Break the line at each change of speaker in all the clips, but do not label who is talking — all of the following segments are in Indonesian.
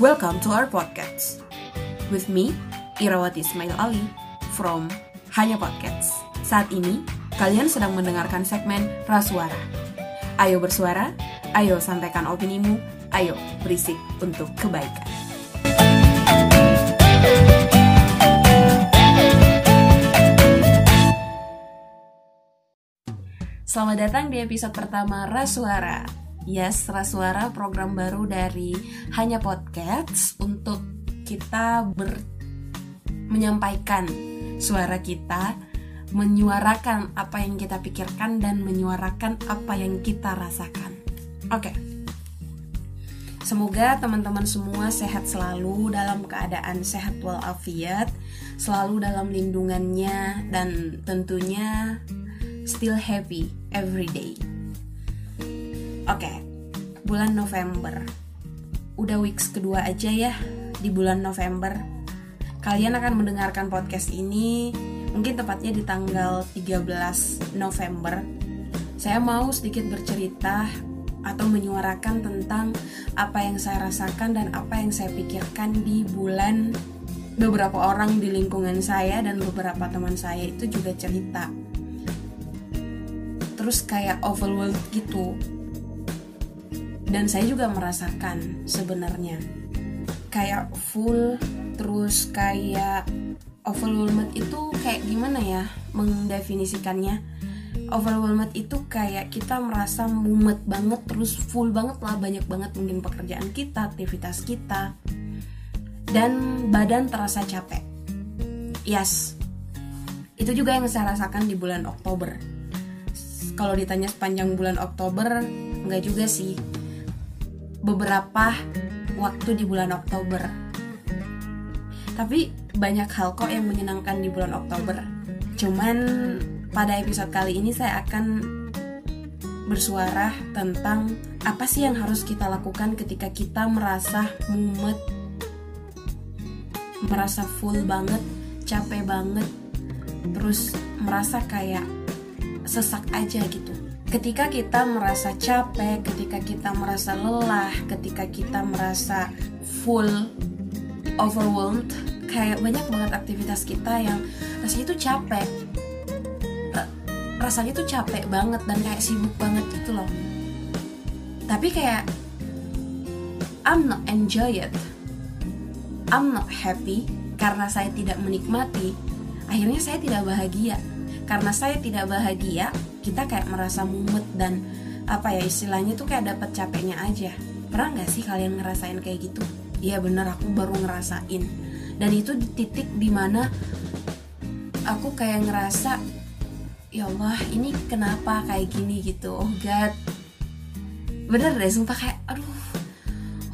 Welcome to our podcast. With me, Irawati Ismail Ali from Hanya Podcast. Saat ini, kalian sedang mendengarkan segmen Rasuara. Ayo bersuara, ayo sampaikan opinimu, ayo berisik untuk kebaikan. Selamat datang di episode pertama Rasuara. Yes, Rasuara program baru dari Hanya Podcast untuk kita ber menyampaikan suara kita, menyuarakan apa yang kita pikirkan dan menyuarakan apa yang kita rasakan. Oke. Semoga teman-teman semua sehat selalu dalam keadaan sehat walafiat, selalu dalam lindungannya dan tentunya still happy every day. Oke, bulan November. Udah weeks kedua aja ya di bulan November. Kalian akan mendengarkan podcast ini mungkin tepatnya di tanggal 13 November. Saya mau sedikit bercerita atau menyuarakan tentang apa yang saya rasakan dan apa yang saya pikirkan di bulan beberapa orang di lingkungan saya dan beberapa teman saya itu juga cerita terus kayak overwhelmed gitu dan saya juga merasakan sebenarnya. Kayak full terus kayak overwhelmed itu kayak gimana ya mendefinisikannya? Overwhelmed itu kayak kita merasa mumet banget terus full banget lah banyak banget mungkin pekerjaan kita aktivitas kita. Dan badan terasa capek. Yes. Itu juga yang saya rasakan di bulan Oktober. Kalau ditanya sepanjang bulan Oktober nggak juga sih beberapa waktu di bulan Oktober tapi banyak hal kok yang menyenangkan di bulan Oktober cuman pada episode kali ini saya akan bersuara tentang apa sih yang harus kita lakukan ketika kita merasa mumet merasa full banget capek banget terus merasa kayak sesak aja gitu. Ketika kita merasa capek, ketika kita merasa lelah, ketika kita merasa full overwhelmed, kayak banyak banget aktivitas kita yang rasanya itu capek. Rasanya itu capek banget dan kayak sibuk banget gitu loh. Tapi kayak I'm not enjoy it. I'm not happy karena saya tidak menikmati. Akhirnya saya tidak bahagia karena saya tidak bahagia kita kayak merasa mumet dan apa ya istilahnya tuh kayak dapat capeknya aja. Pernah nggak sih kalian ngerasain kayak gitu? Iya bener aku baru ngerasain. Dan itu di titik di mana aku kayak ngerasa ya Allah ini kenapa kayak gini gitu? Oh God. Bener deh sumpah kayak aduh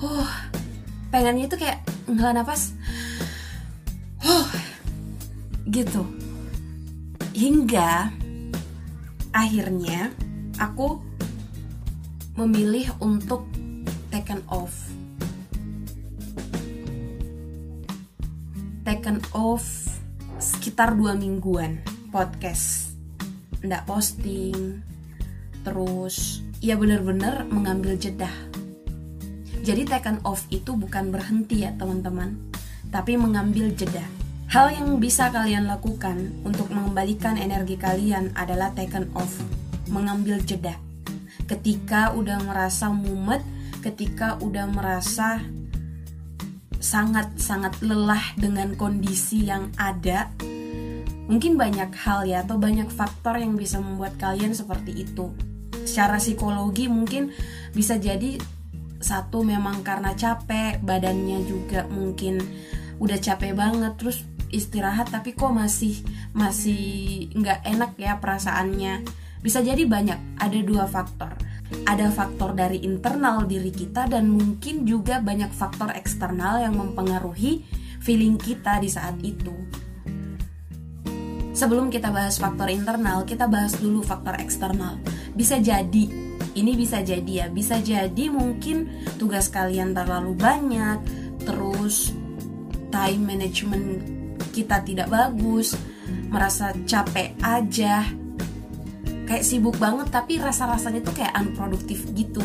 oh pengennya tuh kayak ngelah nafas oh gitu hingga akhirnya aku memilih untuk taken off. Taken off sekitar dua mingguan podcast. Ndak posting terus ya bener-bener mengambil jeda. Jadi taken off itu bukan berhenti ya teman-teman tapi mengambil jeda Hal yang bisa kalian lakukan untuk mengembalikan energi kalian adalah taken off, mengambil jeda. Ketika udah merasa mumet, ketika udah merasa sangat-sangat lelah dengan kondisi yang ada, mungkin banyak hal ya atau banyak faktor yang bisa membuat kalian seperti itu. Secara psikologi mungkin bisa jadi satu memang karena capek, badannya juga mungkin udah capek banget terus istirahat tapi kok masih masih nggak enak ya perasaannya. Bisa jadi banyak ada dua faktor. Ada faktor dari internal diri kita dan mungkin juga banyak faktor eksternal yang mempengaruhi feeling kita di saat itu. Sebelum kita bahas faktor internal kita bahas dulu faktor eksternal. Bisa jadi ini bisa jadi ya. Bisa jadi mungkin tugas kalian terlalu banyak terus time management kita tidak bagus, merasa capek aja, kayak sibuk banget tapi rasa-rasanya tuh kayak unproduktif gitu.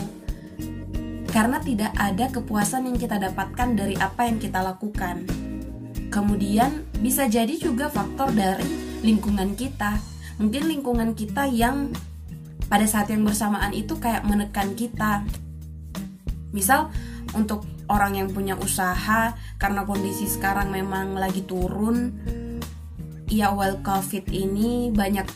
karena tidak ada kepuasan yang kita dapatkan dari apa yang kita lakukan. Kemudian bisa jadi juga faktor dari lingkungan kita. Mungkin lingkungan kita yang pada saat yang bersamaan itu kayak menekan kita. Misal untuk orang yang punya usaha karena kondisi sekarang memang lagi turun, ya well covid ini banyak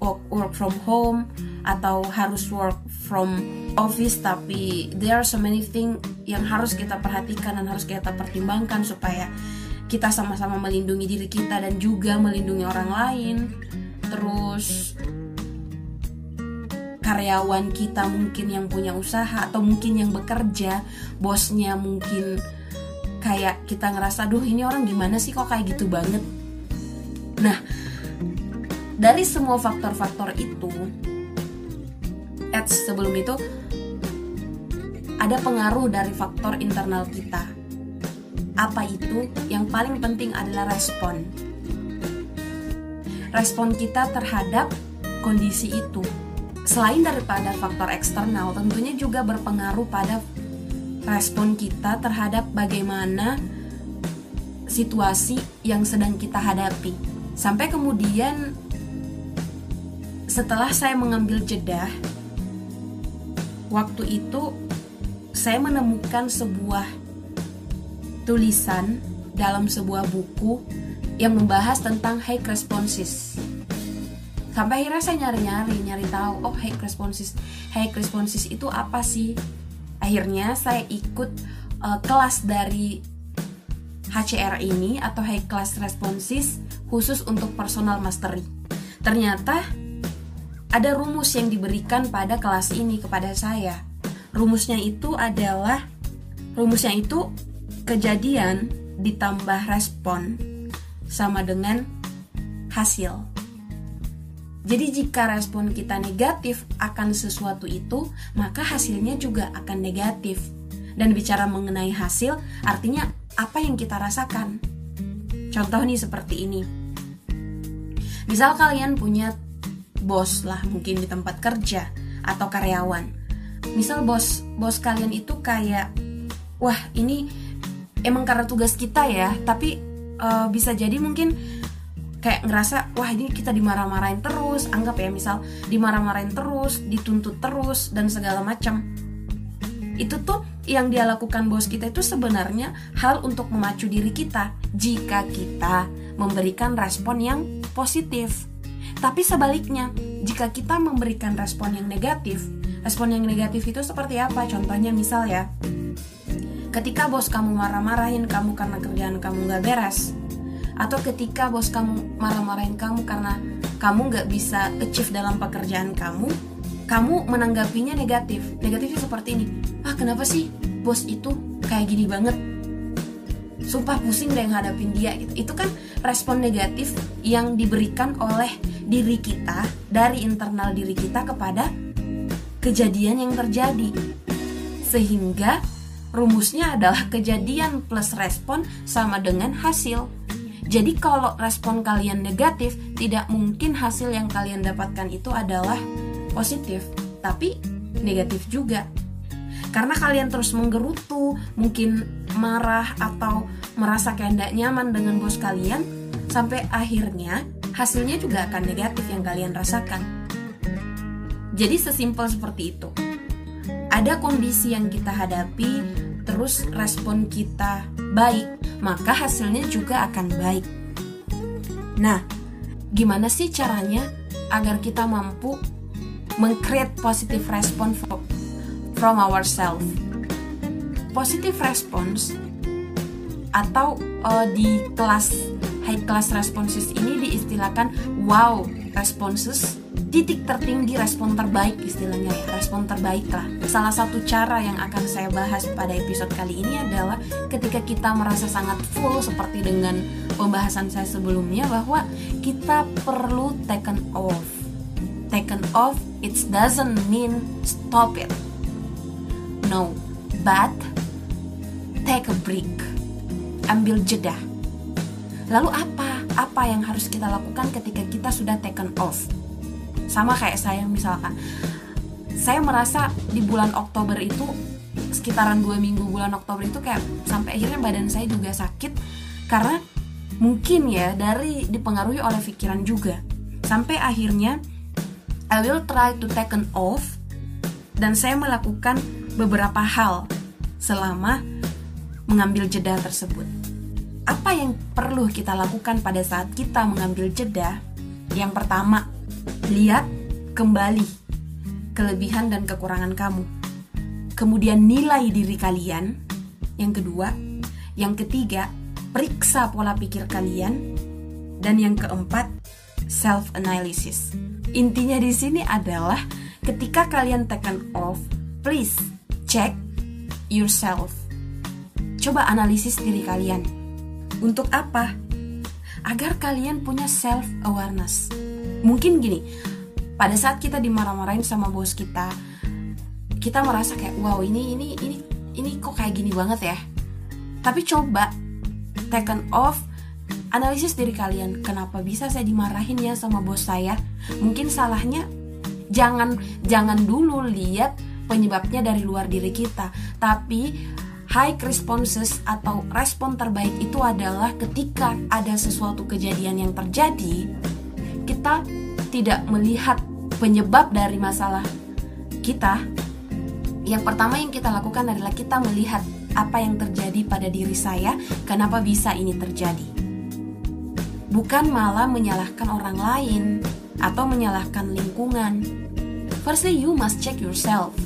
work, work from home atau harus work from office tapi there are so many things yang harus kita perhatikan dan harus kita pertimbangkan supaya kita sama-sama melindungi diri kita dan juga melindungi orang lain. Terus karyawan kita mungkin yang punya usaha atau mungkin yang bekerja bosnya mungkin kayak kita ngerasa duh ini orang gimana sih kok kayak gitu banget Nah, dari semua faktor-faktor itu, at sebelum itu ada pengaruh dari faktor internal kita. Apa itu? Yang paling penting adalah respon. Respon kita terhadap kondisi itu. Selain daripada faktor eksternal, tentunya juga berpengaruh pada respon kita terhadap bagaimana situasi yang sedang kita hadapi. Sampai kemudian setelah saya mengambil jeda, waktu itu saya menemukan sebuah tulisan dalam sebuah buku yang membahas tentang high responses. Sampai akhirnya saya nyari-nyari, nyari tahu, oh high responses, high responses itu apa sih? Akhirnya saya ikut uh, kelas dari HCR ini atau High Class Responses khusus untuk personal mastery. Ternyata ada rumus yang diberikan pada kelas ini kepada saya. Rumusnya itu adalah rumusnya itu kejadian ditambah respon sama dengan hasil. Jadi jika respon kita negatif akan sesuatu itu, maka hasilnya juga akan negatif. Dan bicara mengenai hasil, artinya apa yang kita rasakan. Contoh nih seperti ini misal kalian punya bos lah mungkin di tempat kerja atau karyawan misal bos bos kalian itu kayak wah ini emang karena tugas kita ya tapi uh, bisa jadi mungkin kayak ngerasa wah ini kita dimarah-marahin terus anggap ya misal dimarah-marahin terus dituntut terus dan segala macam itu tuh yang dia lakukan bos kita itu sebenarnya hal untuk memacu diri kita jika kita memberikan respon yang positif. Tapi sebaliknya, jika kita memberikan respon yang negatif, respon yang negatif itu seperti apa? Contohnya misal ya, ketika bos kamu marah-marahin kamu karena kerjaan kamu gak beres, atau ketika bos kamu marah-marahin kamu karena kamu gak bisa achieve dalam pekerjaan kamu, kamu menanggapinya negatif. Negatifnya seperti ini, ah kenapa sih bos itu kayak gini banget? sumpah pusing deh ngadapin dia. Gitu. Itu kan respon negatif yang diberikan oleh diri kita dari internal diri kita kepada kejadian yang terjadi. Sehingga rumusnya adalah kejadian plus respon sama dengan hasil jadi kalau respon kalian negatif tidak mungkin hasil yang kalian dapatkan itu adalah positif tapi negatif juga karena kalian terus menggerutu, mungkin marah atau merasa kayak tidak nyaman dengan bos kalian, sampai akhirnya hasilnya juga akan negatif yang kalian rasakan. Jadi sesimpel seperti itu. Ada kondisi yang kita hadapi, terus respon kita baik, maka hasilnya juga akan baik. Nah, gimana sih caranya agar kita mampu mengcreate positive response from ourselves. Positive response atau uh, di kelas high class responses ini diistilahkan wow responses titik tertinggi respon terbaik istilahnya ya respon terbaik lah salah satu cara yang akan saya bahas pada episode kali ini adalah ketika kita merasa sangat full seperti dengan pembahasan saya sebelumnya bahwa kita perlu taken off taken off it doesn't mean stop it no, but take a break. Ambil jeda. Lalu apa? Apa yang harus kita lakukan ketika kita sudah taken off? Sama kayak saya misalkan. Saya merasa di bulan Oktober itu sekitaran dua minggu bulan Oktober itu kayak sampai akhirnya badan saya juga sakit karena mungkin ya dari dipengaruhi oleh pikiran juga sampai akhirnya I will try to take an off dan saya melakukan beberapa hal selama mengambil jeda tersebut. Apa yang perlu kita lakukan pada saat kita mengambil jeda? Yang pertama, lihat kembali kelebihan dan kekurangan kamu. Kemudian nilai diri kalian. Yang kedua, yang ketiga, periksa pola pikir kalian. Dan yang keempat, self analysis. Intinya di sini adalah ketika kalian taken off, please check yourself. Coba analisis diri kalian. Untuk apa? Agar kalian punya self awareness. Mungkin gini, pada saat kita dimarah-marahin sama bos kita kita merasa kayak wow ini ini ini ini kok kayak gini banget ya? Tapi coba taken off analisis diri kalian kenapa bisa saya dimarahin ya sama bos saya? Mungkin salahnya jangan jangan dulu lihat penyebabnya dari luar diri kita. Tapi high responses atau respon terbaik itu adalah ketika ada sesuatu kejadian yang terjadi kita tidak melihat penyebab dari masalah kita, yang pertama yang kita lakukan adalah kita melihat apa yang terjadi pada diri saya, kenapa bisa ini terjadi. Bukan malah menyalahkan orang lain atau menyalahkan lingkungan. Firstly, you must check yourself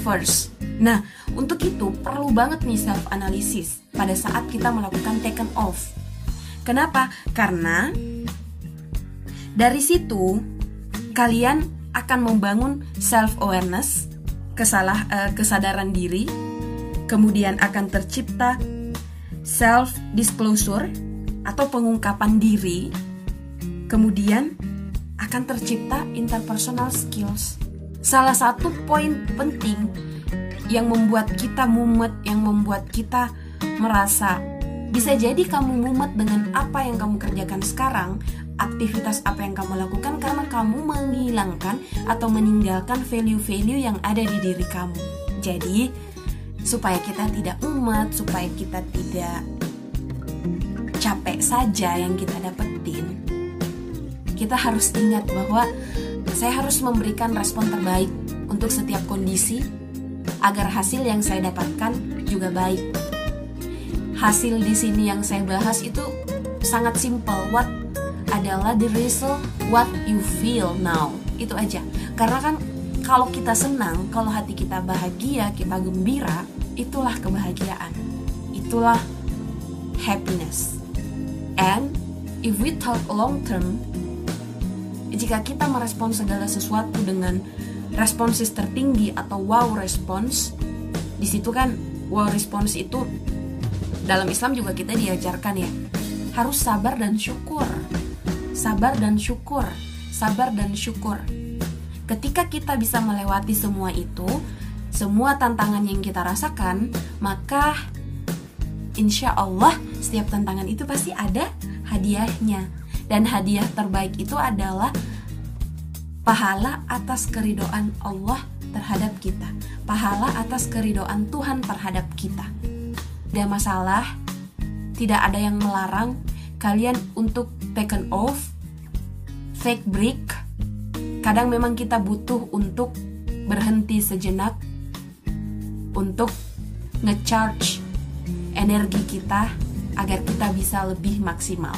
first. Nah, untuk itu perlu banget nih self analysis pada saat kita melakukan taken off. Kenapa? Karena dari situ kalian akan membangun self awareness, kesalah uh, kesadaran diri, kemudian akan tercipta self disclosure atau pengungkapan diri, kemudian akan tercipta interpersonal skills. Salah satu poin penting yang membuat kita mumet, yang membuat kita merasa bisa jadi kamu mumet dengan apa yang kamu kerjakan sekarang aktivitas apa yang kamu lakukan karena kamu menghilangkan atau meninggalkan value-value yang ada di diri kamu. Jadi, supaya kita tidak umat, supaya kita tidak capek saja yang kita dapetin, kita harus ingat bahwa saya harus memberikan respon terbaik untuk setiap kondisi agar hasil yang saya dapatkan juga baik. Hasil di sini yang saya bahas itu sangat simple. What adalah the result what you feel now. Itu aja. Karena kan kalau kita senang kalau hati kita bahagia kita gembira itulah kebahagiaan. Itulah happiness. And if we talk long term jika kita merespons segala sesuatu dengan responses tertinggi atau wow response di situ kan wow response itu dalam Islam juga kita diajarkan ya. Harus sabar dan syukur sabar dan syukur, sabar dan syukur. Ketika kita bisa melewati semua itu, semua tantangan yang kita rasakan, maka insya Allah setiap tantangan itu pasti ada hadiahnya. Dan hadiah terbaik itu adalah pahala atas keridoan Allah terhadap kita. Pahala atas keridoan Tuhan terhadap kita. Tidak masalah, tidak ada yang melarang kalian untuk taken off fake break kadang memang kita butuh untuk berhenti sejenak untuk ngecharge energi kita agar kita bisa lebih maksimal.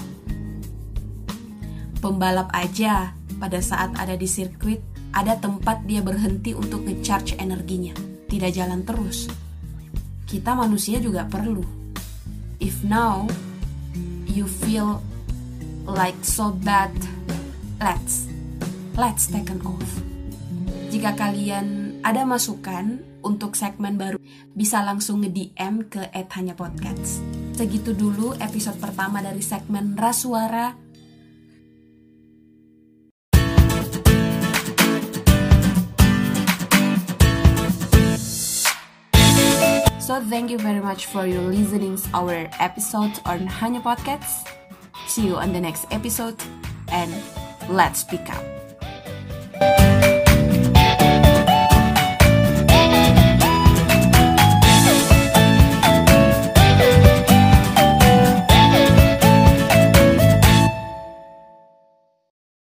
Pembalap aja pada saat ada di sirkuit ada tempat dia berhenti untuk ngecharge energinya, tidak jalan terus. Kita manusia juga perlu. If now you feel like so bad let's let's take an off. Jika kalian ada masukan untuk segmen baru, bisa langsung nge-DM ke @hanya_podcast. Segitu dulu episode pertama dari segmen Rasuara. So thank you very much for your listening our episode on Hanya Podcast. See you on the next episode and let's speak up.